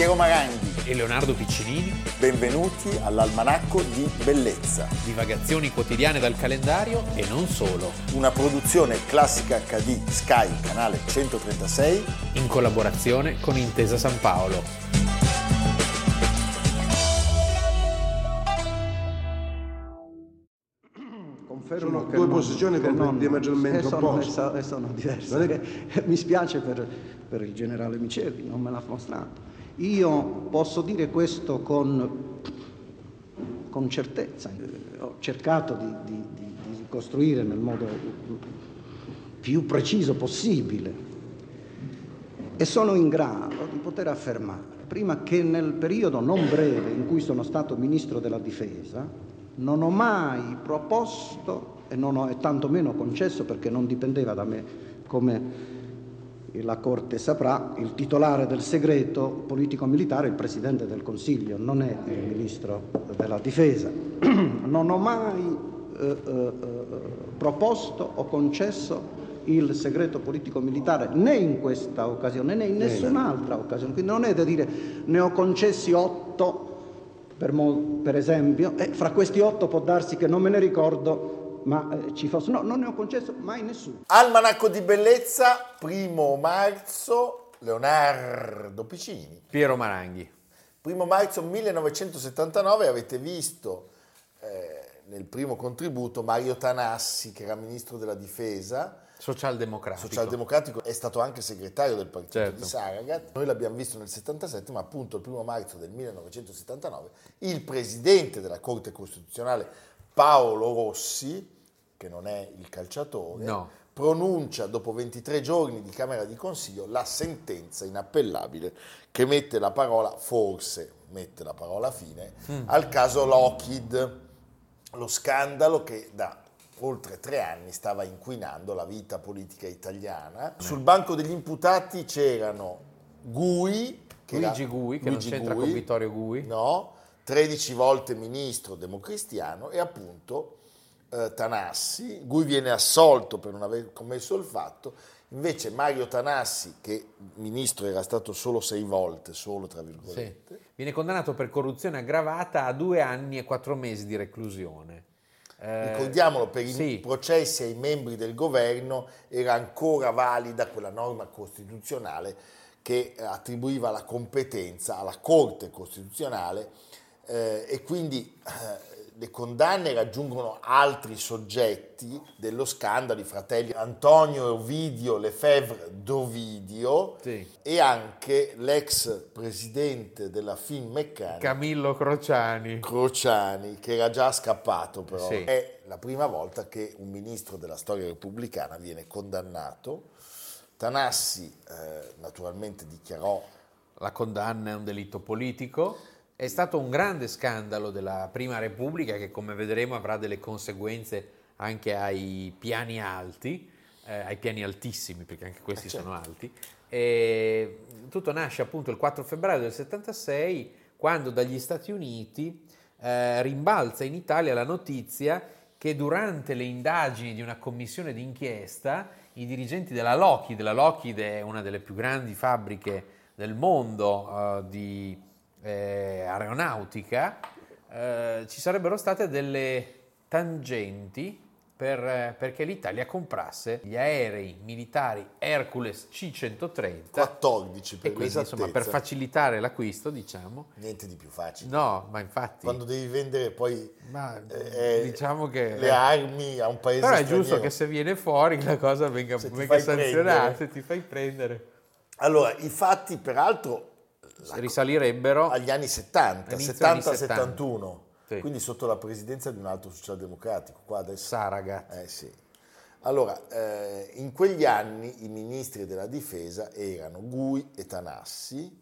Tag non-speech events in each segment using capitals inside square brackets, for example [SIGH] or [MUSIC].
Piero Maranghi e Leonardo Piccinini. Benvenuti all'Almanacco di Bellezza. Divagazioni quotidiane dal calendario e non solo. Una produzione classica HD Sky, canale 136. In collaborazione con Intesa San Paolo. sono due posizioni diametralmente opposte. Sono, sono diverse. [LAUGHS] Mi spiace per, per, il generale Micelli, non me l'ha mostrato. Io posso dire questo con, con certezza. Ho cercato di, di, di, di costruire nel modo più preciso possibile e sono in grado di poter affermare, prima che nel periodo non breve in cui sono stato ministro della difesa, non ho mai proposto e, non ho, e tantomeno concesso perché non dipendeva da me come la Corte saprà, il titolare del segreto politico-militare è il Presidente del Consiglio, non è il Ministro della Difesa. [CLEARS THROAT] Non ho mai eh, eh, proposto o concesso il segreto politico-militare né in questa occasione né in nessun'altra occasione. Quindi non è da dire ne ho concessi otto, per, per esempio, e fra questi otto può darsi che non me ne ricordo ma eh, ci fosse. No, non ne ho concesso mai nessuno. Almanacco di bellezza, primo marzo, Leonardo Piccini. Piero Maranghi. Primo marzo 1979 avete visto eh, nel primo contributo Mario Tanassi, che era ministro della difesa. Socialdemocratico. Socialdemocratico, è stato anche segretario del partito certo. di Saragat. Noi l'abbiamo visto nel 77, ma appunto il primo marzo del 1979 il presidente della Corte Costituzionale Paolo Rossi, che non è il calciatore, no. pronuncia dopo 23 giorni di Camera di Consiglio la sentenza inappellabile che mette la parola, forse mette la parola fine, mm. al caso Lockheed, lo scandalo che da oltre tre anni stava inquinando la vita politica italiana. Mm. Sul banco degli imputati c'erano Gui, che Luigi era, Gui, che Luigi non c'entra Gui, con Vittorio Gui. No, 13 volte ministro democristiano e appunto eh, Tanassi, cui viene assolto per non aver commesso il fatto, invece Mario Tanassi, che ministro era stato solo sei volte, solo tra virgolette, sì. viene condannato per corruzione aggravata a due anni e quattro mesi di reclusione. Eh, Ricordiamolo, per i sì. processi ai membri del governo era ancora valida quella norma costituzionale che attribuiva la competenza alla Corte Costituzionale eh, e quindi eh, le condanne raggiungono altri soggetti dello scandalo, i fratelli Antonio Ovidio Lefebvre d'Ovidio sì. e anche l'ex presidente della Finmeccanica Camillo Crociani. Crociani, che era già scappato però. Sì. È la prima volta che un ministro della storia repubblicana viene condannato. Tanassi eh, naturalmente dichiarò la condanna è un delitto politico è stato un grande scandalo della Prima Repubblica che come vedremo avrà delle conseguenze anche ai piani alti, eh, ai piani altissimi perché anche questi eh certo. sono alti. E tutto nasce appunto il 4 febbraio del 76 quando dagli Stati Uniti eh, rimbalza in Italia la notizia che durante le indagini di una commissione d'inchiesta i dirigenti della Lockheed, la Lockheed è una delle più grandi fabbriche del mondo uh, di eh, aeronautica, eh, ci sarebbero state delle tangenti per, perché l'Italia comprasse gli aerei militari Hercules C-130. 14 per e quindi, insomma, per facilitare l'acquisto, diciamo. Niente di più facile. No, ma infatti... Quando devi vendere poi ma, eh, diciamo che, le armi a un paese Però è straniero. giusto che se viene fuori la cosa venga, venga sanzionata, se ti fai prendere. Allora, i fatti peraltro risalirebbero agli anni 70, 70-71, sì. quindi sotto la presidenza di un altro socialdemocratico. Qua adesso, Saragat. Eh sì. Allora, eh, in quegli anni i ministri della difesa erano Gui e Tanassi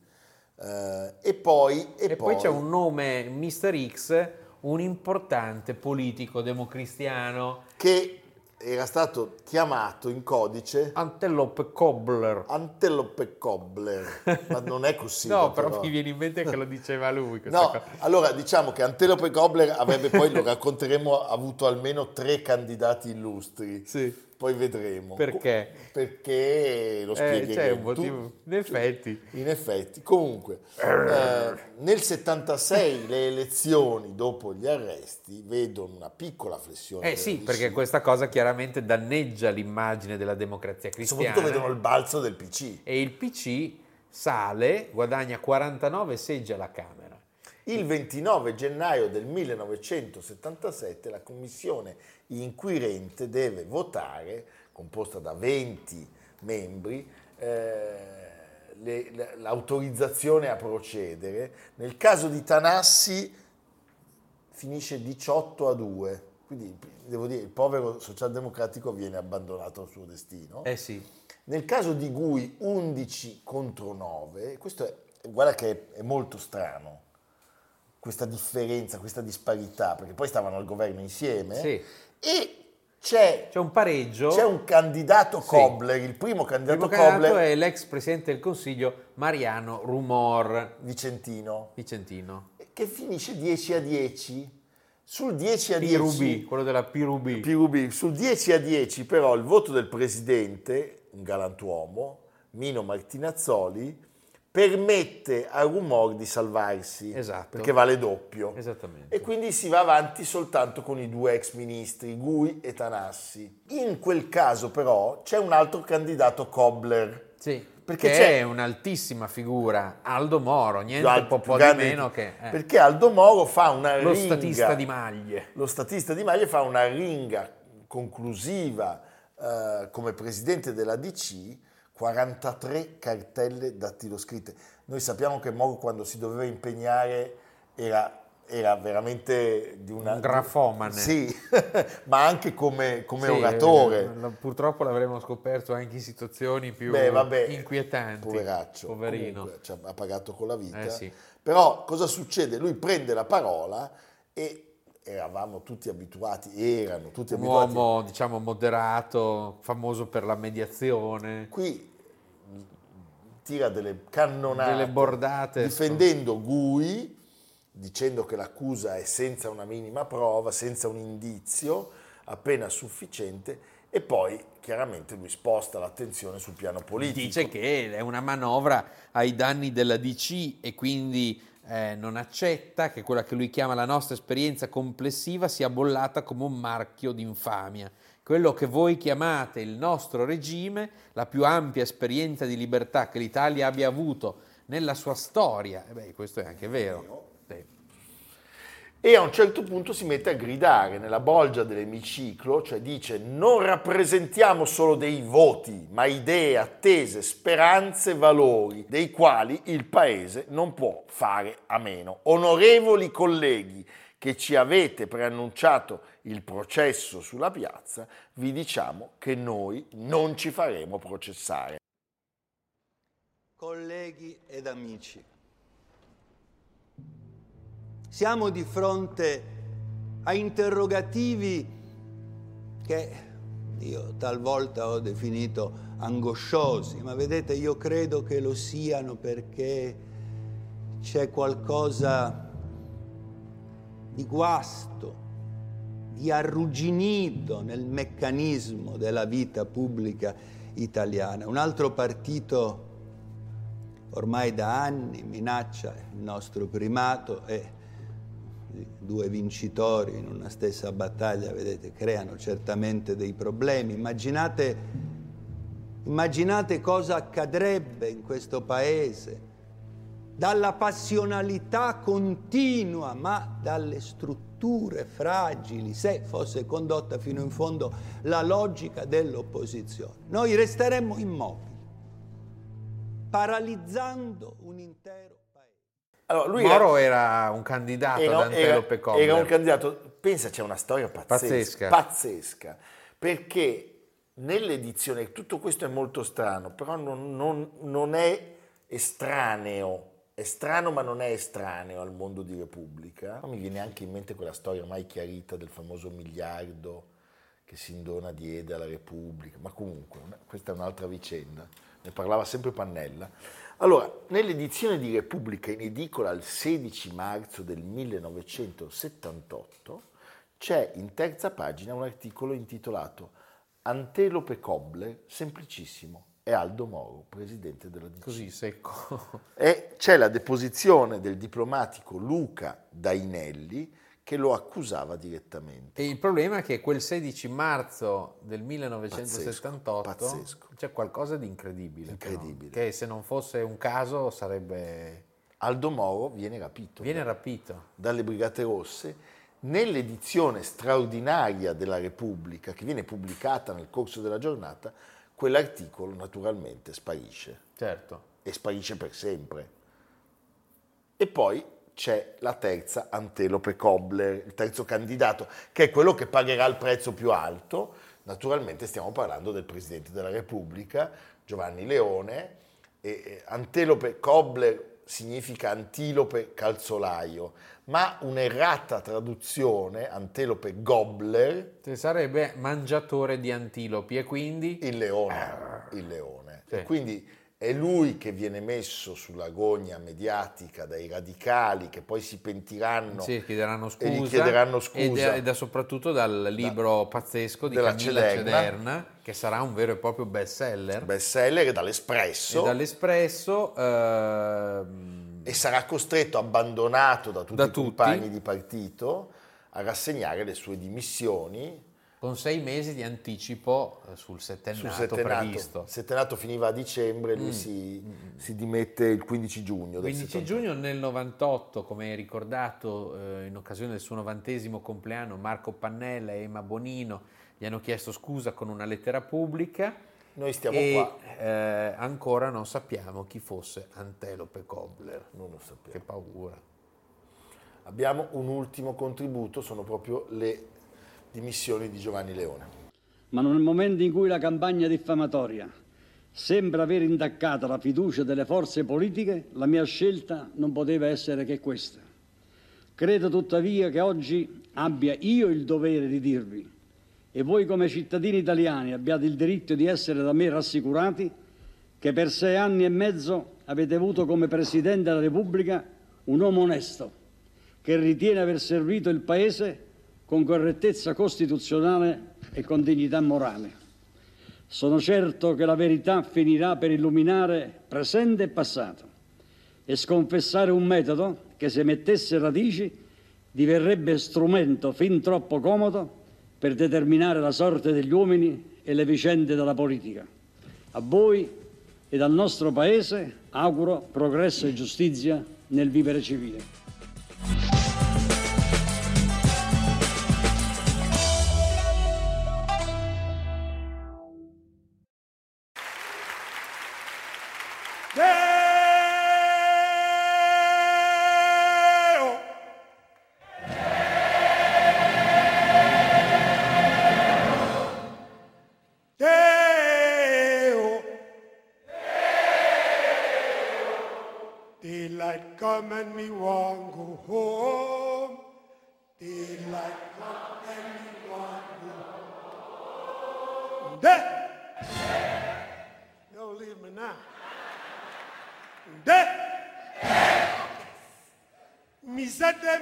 eh, e poi... E, e poi, poi c'è un nome, Mr. X, un importante politico democristiano. Che era stato chiamato in codice Antelope Cobbler. Antelope Cobbler, ma non è così. [LAUGHS] no, però, però mi viene in mente che lo diceva lui. no, cosa. allora diciamo che Antelope Cobbler avrebbe poi, lo racconteremo, avuto almeno tre candidati illustri. Sì. Poi vedremo. Perché? Perché lo spiegheremo. Eh, c'è un motivo, in effetti. In effetti. Comunque, eh, nel 76 le elezioni dopo gli arresti vedono una piccola flessione. Eh sì, perché questa cosa chiaramente danneggia l'immagine della democrazia cristiana. Soprattutto vedono il balzo del PC. E il PC sale, guadagna 49 seggi alla Camera. Il 29 gennaio del 1977 la commissione inquirente deve votare, composta da 20 membri, eh, le, l'autorizzazione a procedere. Nel caso di Tanassi finisce 18 a 2, quindi devo dire il povero socialdemocratico viene abbandonato al suo destino. Eh sì. Nel caso di Gui 11 contro 9, questo è, guarda che è molto strano questa differenza, questa disparità, perché poi stavano al governo insieme sì. e c'è, c'è, un pareggio. C'è un candidato Kobler, sì. il primo candidato il primo Kobler. è l'ex presidente del Consiglio Mariano Rumor. Vicentino. Vicentino. Che finisce 10 a 10. Sul 10 a 10. Pirubi, quello della Pirubi. Pirubi. Sul 10 a 10 però il voto del presidente, un galantuomo, Mino Martinazzoli, permette a Rumor di salvarsi, esatto. perché vale doppio. Esattamente. E quindi si va avanti soltanto con i due ex ministri, Gui e Tanassi. In quel caso però c'è un altro candidato Kobler. Sì. Perché c'è un'altissima figura, Aldo Moro, niente un po', po di meno che... Eh. Perché Aldo Moro fa una lo ringa... Lo statista di maglie. Lo statista di maglie fa una ringa conclusiva eh, come presidente della DC 43 cartelle dattiloscritte. Noi sappiamo che Moro quando si doveva impegnare era, era veramente di una... Un grafomane. Sì, [LAUGHS] ma anche come, come sì, oratore. Eh, purtroppo l'avremmo scoperto anche in situazioni più Beh, vabbè, inquietanti. Poveraccio. Poverino. Comunque, cioè, ha pagato con la vita. Eh, sì. Però cosa succede? Lui prende la parola e eravamo tutti abituati, erano tutti un abituati. Un uomo, diciamo, moderato, famoso per la mediazione. Qui tira delle cannonate, delle bordate, difendendo Gui, dicendo che l'accusa è senza una minima prova, senza un indizio appena sufficiente e poi chiaramente lui sposta l'attenzione sul piano politico. Dice che è una manovra ai danni della DC e quindi eh, non accetta che quella che lui chiama la nostra esperienza complessiva sia bollata come un marchio d'infamia. Quello che voi chiamate il nostro regime, la più ampia esperienza di libertà che l'Italia abbia avuto nella sua storia, e beh, questo è anche vero. E a un certo punto si mette a gridare nella bolgia dell'emiciclo, cioè dice non rappresentiamo solo dei voti, ma idee, attese, speranze, valori, dei quali il Paese non può fare a meno. Onorevoli colleghi che ci avete preannunciato il processo sulla piazza, vi diciamo che noi non ci faremo processare. Colleghi ed amici, siamo di fronte a interrogativi che io talvolta ho definito angosciosi, ma vedete io credo che lo siano perché c'è qualcosa di guasto, di arrugginito nel meccanismo della vita pubblica italiana. Un altro partito ormai da anni minaccia il nostro primato e due vincitori in una stessa battaglia, vedete, creano certamente dei problemi. Immaginate, immaginate cosa accadrebbe in questo paese dalla passionalità continua, ma dalle strutture fragili, se fosse condotta fino in fondo la logica dell'opposizione. Noi resteremmo immobili, paralizzando un intero allora, lui Moro era, era, un candidato era, ad Antelope era, era un candidato, pensa c'è una storia pazzesca, pazzesca, pazzesca. Perché nell'edizione, tutto questo è molto strano, però non, non, non è estraneo, è strano ma non è estraneo al mondo di Repubblica. Non mi viene anche in mente quella storia mai chiarita del famoso miliardo che si indona diede alla Repubblica, ma comunque questa è un'altra vicenda, ne parlava sempre Pannella. Allora, nell'edizione di Repubblica in edicola il 16 marzo del 1978 c'è in terza pagina un articolo intitolato Antelope Cobble, semplicissimo, è Aldo Moro, presidente della DC. Così secco. E c'è la deposizione del diplomatico Luca Dainelli che lo accusava direttamente. E il problema è che quel 16 marzo del 1978 pazzesco, pazzesco. c'è qualcosa di incredibile. Incredibile. Però, che se non fosse un caso sarebbe... Aldo Moro viene rapito. Viene rapito. Dalle Brigate Rosse nell'edizione straordinaria della Repubblica che viene pubblicata nel corso della giornata, quell'articolo naturalmente sparisce. Certo. E sparisce per sempre. E poi c'è la terza Antelope Cobbler, il terzo candidato, che è quello che pagherà il prezzo più alto. Naturalmente stiamo parlando del Presidente della Repubblica, Giovanni Leone. E Antelope Cobbler significa antilope calzolaio, ma un'errata traduzione, antelope gobbler, sarebbe mangiatore di antilopi e quindi... Il leone, il leone. Sì. quindi è lui che viene messo sulla gogna mediatica dai radicali che poi si pentiranno sì, chiederanno scusa, e gli chiederanno scusa. E da, soprattutto dal libro da, pazzesco di Camilla Cederna, Cederna, che sarà un vero e proprio best seller. Best seller dall'Espresso. E dall'Espresso... Ehm... E sarà costretto, abbandonato da tutti da i tutti. compagni di partito, a rassegnare le sue dimissioni con sei mesi di anticipo eh, sul settennato, sul settennato previsto. Il settennato finiva a dicembre, lui mm. si, mm. si, dimette il 15 giugno. 15 giugno nel 98, come ricordato eh, in occasione del suo novantesimo compleanno, Marco Pannella e Emma Bonino gli hanno chiesto scusa con una lettera pubblica. Noi stiamo e, qua. Eh, ancora non sappiamo chi fosse Antelope Kobler. Non lo sappiamo. Che paura. Abbiamo un ultimo contributo, sono proprio le dimissioni di Giovanni Leone. Ma nel momento in cui la campagna diffamatoria sembra aver intaccato la fiducia delle forze politiche, la mia scelta non poteva essere che questa. Credo tuttavia che oggi abbia io il dovere di dirvi, e voi come cittadini italiani abbiate il diritto di essere da me rassicurati, che per sei anni e mezzo avete avuto come Presidente della Repubblica un uomo onesto, che ritiene aver servito il Paese con correttezza costituzionale e con dignità morale. Sono certo che la verità finirà per illuminare presente e passato e sconfessare un metodo che se mettesse radici diverrebbe strumento fin troppo comodo per determinare la sorte degli uomini e le vicende della politica. A voi e al nostro Paese auguro progresso e giustizia nel vivere civile.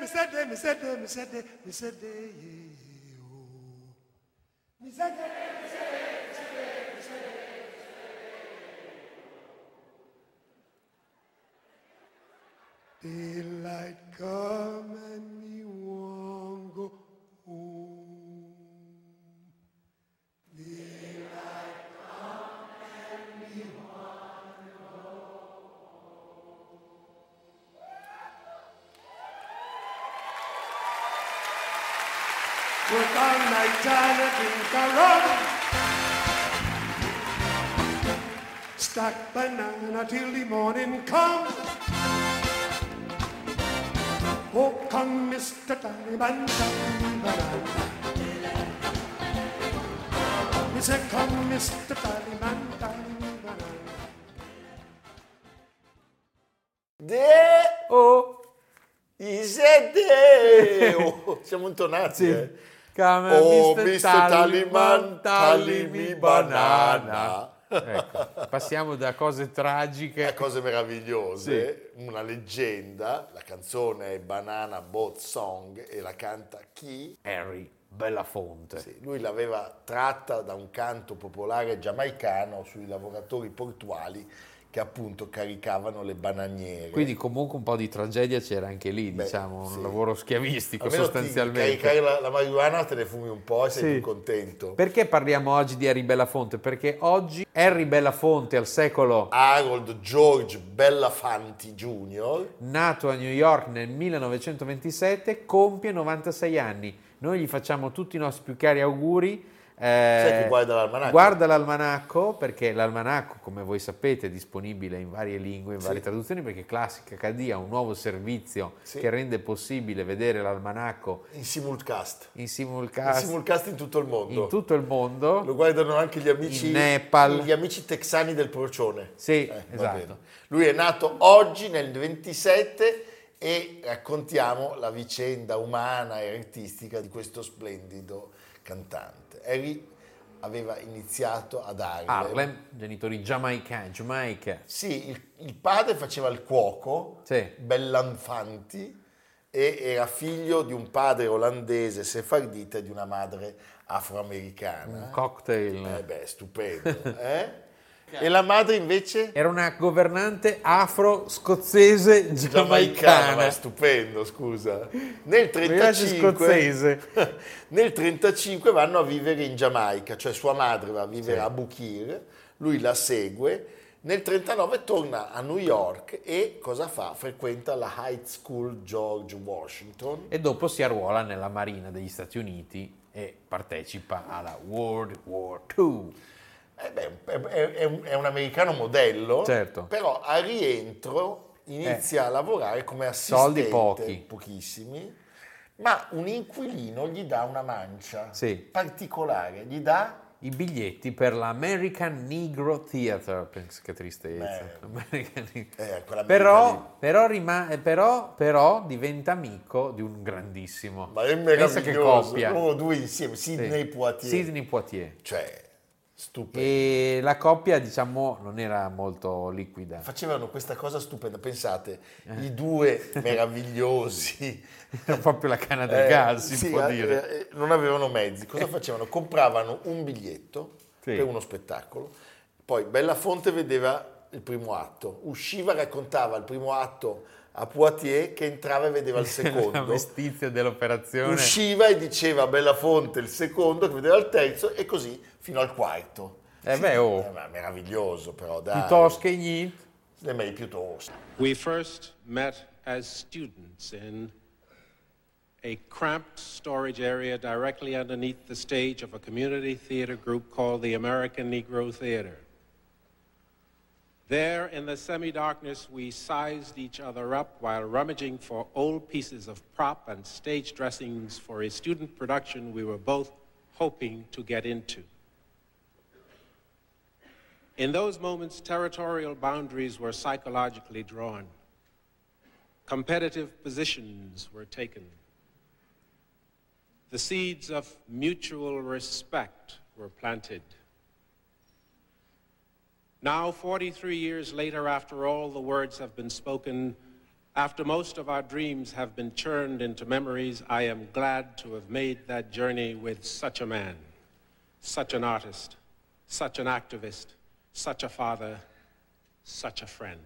Me said, me said, me said, yeah, Stack banana till the morning come. Oh, come, Mr. Taliban, Taliban. He said, come, Mr. Taliban, Taliban. De [LAUGHS] oh, Isedeo! Siamo intonati, Sì. eh. come Oh, Mr. Mr. Tallimi Tallimi banana. banana. Ecco, passiamo da cose tragiche a cose meravigliose, una leggenda, la canzone è Banana Boat Song e la canta chi? Harry Belafonte. Sì, lui l'aveva tratta da un canto popolare giamaicano sui lavoratori portuali che appunto caricavano le bananiere. Quindi comunque un po' di tragedia c'era anche lì, Beh, diciamo, un sì. lavoro schiavistico Almeno ti sostanzialmente. caricare la, la marijuana te ne fumi un po' e sei Sì. più contento. Perché parliamo oggi di Harry Belafonte? Perché oggi Harry Belafonte al secolo Harold George Bellafanti Jr. nato a New York nel 1927, compie 96 anni. Noi gli facciamo tutti i nostri più cari auguri. Eh, guarda l'almanacco? Guarda l'almanacco perché l'almanacco, come voi sapete, è disponibile in varie lingue, in Sì. varie traduzioni, perché Classic HD ha un nuovo servizio Sì. che rende possibile vedere l'almanacco In simulcast. in In simulcast simulcast in tutto il mondo. in tutto il mondo. Lo guardano anche gli amici, In Nepal. gli amici texani del Procione. Sì, Eh, esatto. Lui è nato oggi nel 27 e raccontiamo la vicenda umana e artistica di questo splendido cantante. Harry aveva iniziato ad Harlem. Harlem, genitori giamaicani, Giamaica. Sì, il, il padre faceva il cuoco, Sì. Bellanfanti, e era figlio di un padre olandese sefardita e di una madre afroamericana. Un cocktail. Eh beh, stupendo. [LAUGHS] eh? E la madre invece? Era una governante afro-scozzese Giamaicana, giamaicana. stupendo, scusa. Nel Villaggio 35, scozzese. [LAUGHS] nel 35 vanno a vivere in Giamaica, cioè sua madre va a vivere Sì. a Bukir, lui la segue. Nel 39 torna a New York e cosa fa? Frequenta la High School George Washington. E dopo si arruola nella Marina degli Stati Uniti e partecipa alla World War II. Eh beh, è, è- un, è un americano modello, Certo. Eh. però a rientro inizia a lavorare come Soldi assistente, pochi. pochissimi, ma un inquilino gli dà una mancia Sì. particolare, gli dà I biglietti per l'American Negro Theater, penso che tristezza. Beh. Eh, Però, però, rima- eh, però, però diventa amico di un grandissimo. Ma è Pensa che meraviglioso, coppia. loro due insieme, Sì. Sidney Poitier, Sidney Poitier. cioè stupendo. E la coppia, diciamo, non era molto liquida. Facevano questa cosa stupenda, pensate, Eh. i due [LAUGHS] meravigliosi Era proprio la canna del Eh, gas, si sì, può eh, dire. eh, non avevano mezzi. Cosa [LAUGHS] facevano? Compravano un biglietto Sì. per uno spettacolo, poi Bellafonte vedeva il primo atto, usciva, raccontava il primo atto a Poitiers che entrava e vedeva il [LAUGHS] La secondo. mestizia dell'operazione. Usciva e diceva a Bellafonte il secondo che vedeva il terzo e così fino al quarto. Eh beh, oh. Eh, ma meraviglioso però, dai. Piuttosto che niente. Le meglio piuttosto. We first met as students in a cramped storage area directly underneath the stage of a community theater group called the American Negro Theater. There, in the semi darkness, we sized each other up while rummaging for old pieces of prop and stage dressings for a student production we were both hoping to get into. In those moments, territorial boundaries were psychologically drawn. Competitive positions were taken. The seeds of mutual respect were planted. Now, 43 years later, after all the words have been spoken, after most of our dreams have been churned into memories, I am glad to have made that journey with such a man, such an artist, such an activist, such a father, such a friend.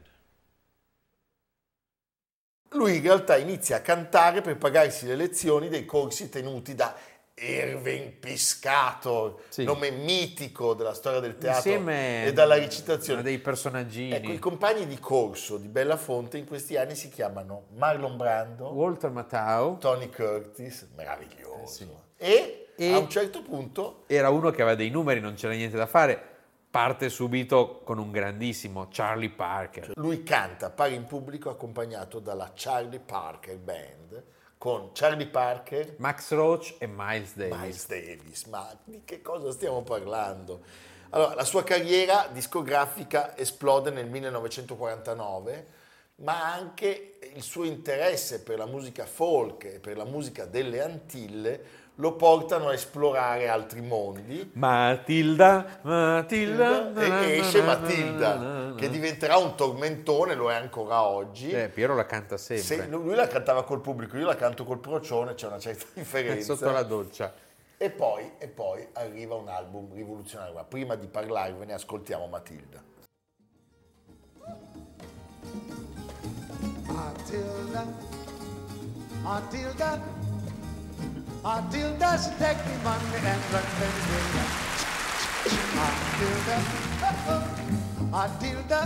Lui in realtà inizia a cantare per pagarsi le lezioni dei corsi tenuti da Irving Piscator, Sì. nome mitico della storia del teatro Insieme e dalla recitazione. dei personaggini. Ecco, i compagni di corso di Bellafonte in questi anni si chiamano Marlon Brando, Walter Matthau Tony Curtis, meraviglioso, Eh sì. e, E- a un certo punto era uno che aveva dei numeri, non c'era niente da fare. Parte subito con un grandissimo Charlie Parker. lui canta, appare in pubblico accompagnato dalla Charlie Parker Band con Charlie Parker Max Roach e Miles Davis. Miles Davis, ma di che cosa stiamo parlando? Allora, la sua carriera discografica esplode nel 1949, ma anche il suo interesse per la musica folk e per la musica delle Antille lo portano a esplorare altri mondi. Matilda, Matilda. E esce Matilda, che diventerà un tormentone, lo è ancora oggi. Eh, Piero la canta sempre. Se- lui la cantava col pubblico, io la canto col procione, c'è una certa [LAUGHS] differenza. Sotto la doccia. E poi, e poi arriva un album rivoluzionario. Ma prima di parlarvene ascoltiamo Matilda. Matilda, Matilda, Matilda's take me money and run Venezuela. Matilda, oh, Matilda,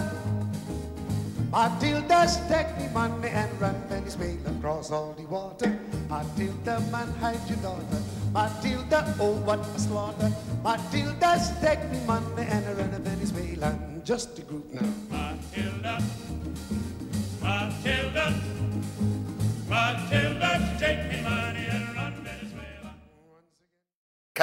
Matilda's take me money and run Venezuela across all the water. Matilda, man, hide your daughter. Matilda, oh, what a slaughter. Matilda's take me money and run Venezuela. Just a group now. Matilda, Matilda,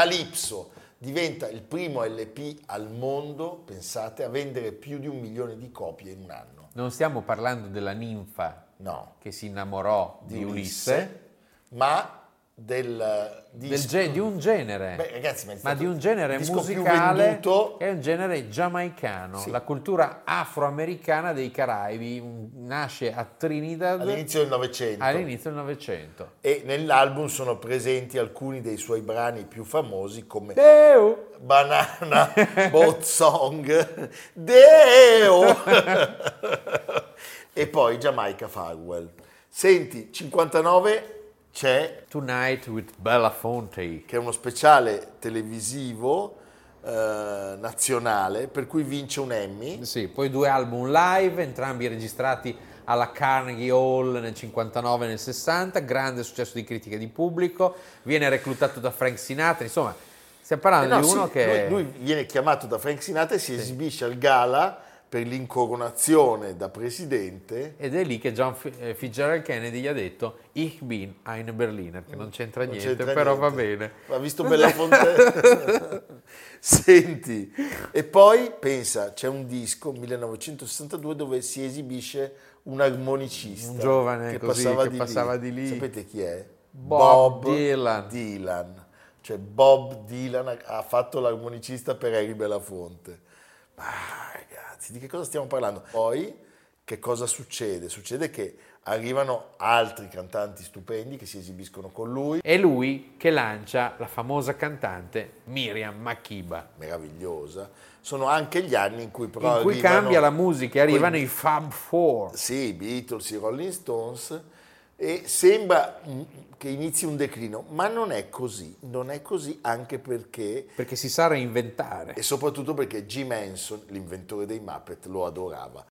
Calypso diventa il primo LP al mondo, pensate, a vendere più di un milione di copie in un anno. Non stiamo parlando della ninfa No, che si innamorò di, Ulisse, ma del del disco- ge- di un genere, Beh, ragazzi, ma ma di un genere musicale che è un genere giamaicano, Sì. la cultura afroamericana dei Caraibi, nasce a Trinidad all'inizio del Novecento. all'inizio del Novecento. E nell'album sono presenti alcuni dei suoi brani più famosi come Deu! Banana [LAUGHS] Boat Song, Deo! [LAUGHS] e poi Jamaica Farewell. Senti, 59 c'è, Tonight with Belafonte. che è uno speciale televisivo eh, nazionale per cui vince un Emmy. Sì, poi due album live, entrambi registrati alla Carnegie Hall nel 59 e nel 60, grande successo di critica e di pubblico, viene reclutato da Frank Sinatra, insomma, stiamo Eh parlando no, di uno sì, che... lui, lui viene chiamato da Frank Sinatra e si esibisce al gala per l'incoronazione da presidente. Ed è lì che John eh, Fitzgerald Kennedy gli ha detto Ich bin ein Berliner, che non c'entra Non niente, c'entra però niente. va bene. Ha visto Belafonte? [LAUGHS] Senti, e poi pensa, c'è un disco 1962 dove si esibisce un armonicista Un giovane che, così, passava, che di passava lì. di lì. Sapete chi è? Bob Dylan. Dylan. Cioè Bob Dylan ha- ha fatto l'armonicista per Harry Belafonte. Ma ragazzi, di che cosa stiamo parlando? Poi che cosa succede? Succede che arrivano altri cantanti stupendi che si esibiscono con lui, È lui che lancia la famosa cantante Miriam Makeba, meravigliosa. Sono anche gli anni in cui però in cui arrivano cambia la musica arrivano quei- i Fab Four. Sì, Beatles, i Rolling Stones e sembra mm, che inizi un declino, ma non è così, non è così anche perché Perché si sa reinventare. e soprattutto perché Jim Henson, l'inventore dei Muppet, lo adorava.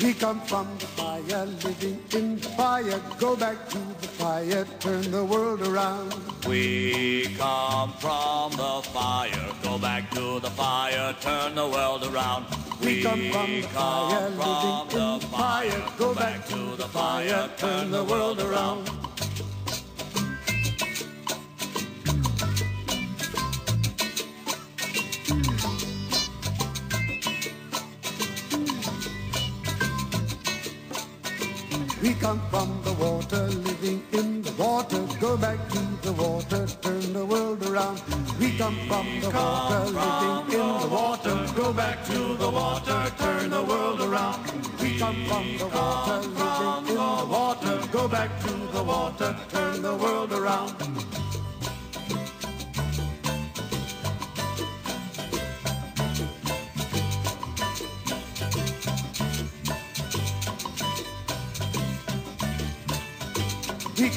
We come from the fire, living in the fire. Go back to the fire, turn the world around. We come from the fire, go back to the fire, turn the world around. We come from the fire, living in the fire. Go back to the fire, turn the world around. We come from the water, living in the water. Go back to the water, turn the world around. We come from the water, living in the water. Go back to the water, turn the world around. We come from the water, living in the water. Go back to the water, turn the world around.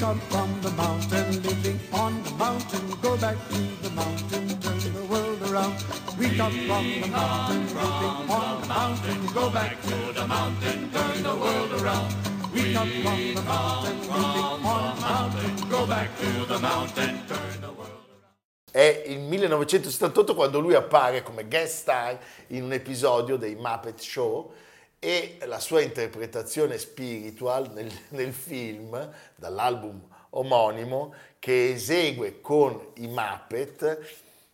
Come from the mountain, living on the mountain. Go back to the mountain, turn the world around. We come from the mountain, living on the mountain. Go back to the mountain, turn the world around. We come from the mountain, living on the mountain. Go back to the mountain, turn the world. È il 1978 quando lui appare come guest star in un episodio dei Muppet Show e la sua interpretazione spiritual nel, [LAUGHS] nel film, dall'album omonimo, che esegue con i Muppet,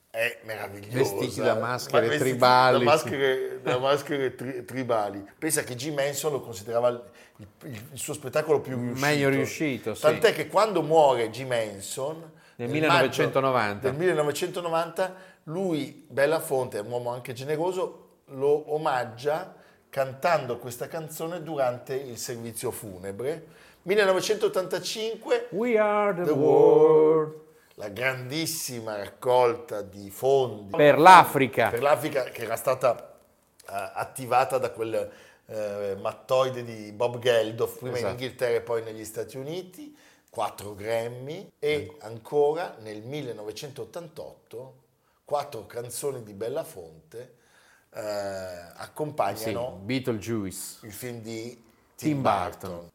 è meravigliosa. Vestiti da maschere Ma vestiti tribali, Da maschere, da maschere tri- tribali. Pensa che Jim Henson lo considerava il, il- il suo spettacolo più riuscito. Meglio riuscito, sì. Tant'è che quando muore Jim Henson... Nel nel maggio 1990. del 1990 lui, Belafonte, è un uomo anche generoso, lo omaggia cantando questa canzone durante il servizio funebre 1985, We are the, The world. la grandissima raccolta di fondi Per l'Africa. per l'Africa che era stata eh, attivata da quel eh, mattoide di Bob Geldof, prima Esatto. in Inghilterra e poi negli Stati Uniti, 4 Grammy e ancora nel 1988 quattro canzoni di Bellafonte eh, Sì, accompagnano Beetlejuice. il film di Tim Tim, Burton. Burton.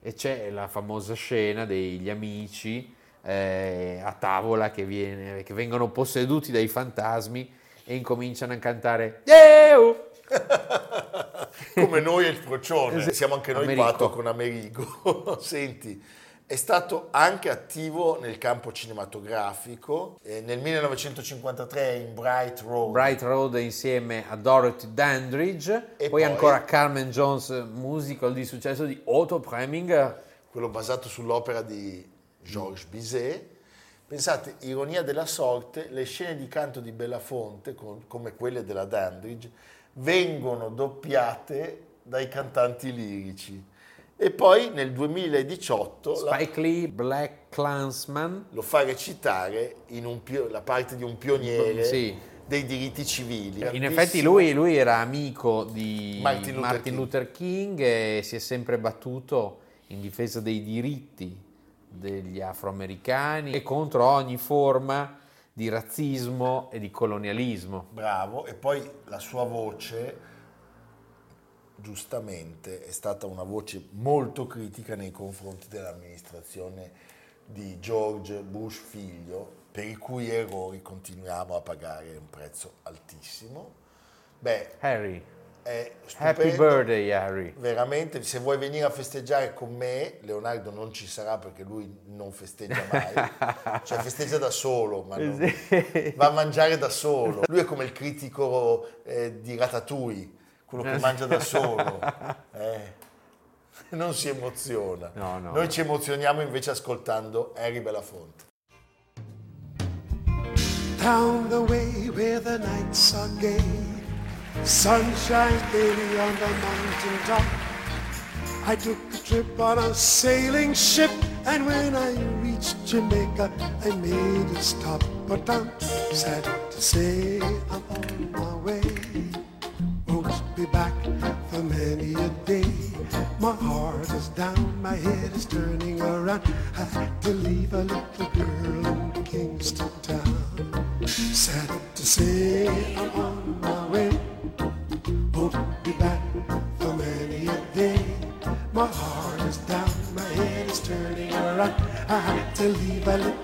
E c'è la famosa scena degli amici eh, a tavola che, viene- che vengono posseduti dai fantasmi e incominciano a cantare Deu! [LAUGHS] come noi e il procione. [LAUGHS] Siamo anche noi Americo. quattro con Amerigo. [LAUGHS] Senti, è stato anche attivo nel campo cinematografico. Eh, nel 1953 in Bright Road. Bright Road insieme a Dorothy Dandridge, E poi, poi- ancora Carmen Jones, musical di successo di Otto Preminger. quello basato sull'opera di Georges Bizet. Pensate, ironia della sorte, le scene di canto di Belafonte, con- come quelle della Dandridge, vengono doppiate dai cantanti lirici. E poi nel 2018 la- Spike Lee, Black Clansman, lo fa recitare in un pio- la parte di un pioniere Sì. dei diritti civili. In effetti lui, lui era amico di Martin Martin Luther Luther, King e si è sempre battuto in difesa dei diritti degli afroamericani e contro ogni forma di razzismo e di colonialismo. Bravo, e poi la sua voce, giustamente, è stata una voce molto critica nei confronti dell'amministrazione di George Bush figlio, per i cui errori continuiamo a pagare un prezzo altissimo. Beh, Harry, happy birthday Harry. Veramente, se vuoi venire a festeggiare con me, Leonardo non ci sarà perché lui non festeggia mai, [LAUGHS] cioè festeggia da solo, ma non- va a mangiare da solo. Lui è come il critico eh, di Ratatouille, quello che mangia da solo. [LAUGHS] eh. [LAUGHS] Non si emoziona. No, no. Noi ci emozioniamo invece ascoltando Harry Belafonte. Down the way where the nights are gay, sunshine daily on the mountain top. I took a trip on a sailing ship, and when I reached Jamaica, I made a stop. But I'm sad to say I'm on my way. Back for many a day. My heart is down, my head is turning around. I had to leave a little girl in Kingston town. Sad to say I'm on my way. Won't be back for many a day. My heart is down, my head is turning around. I had to leave a little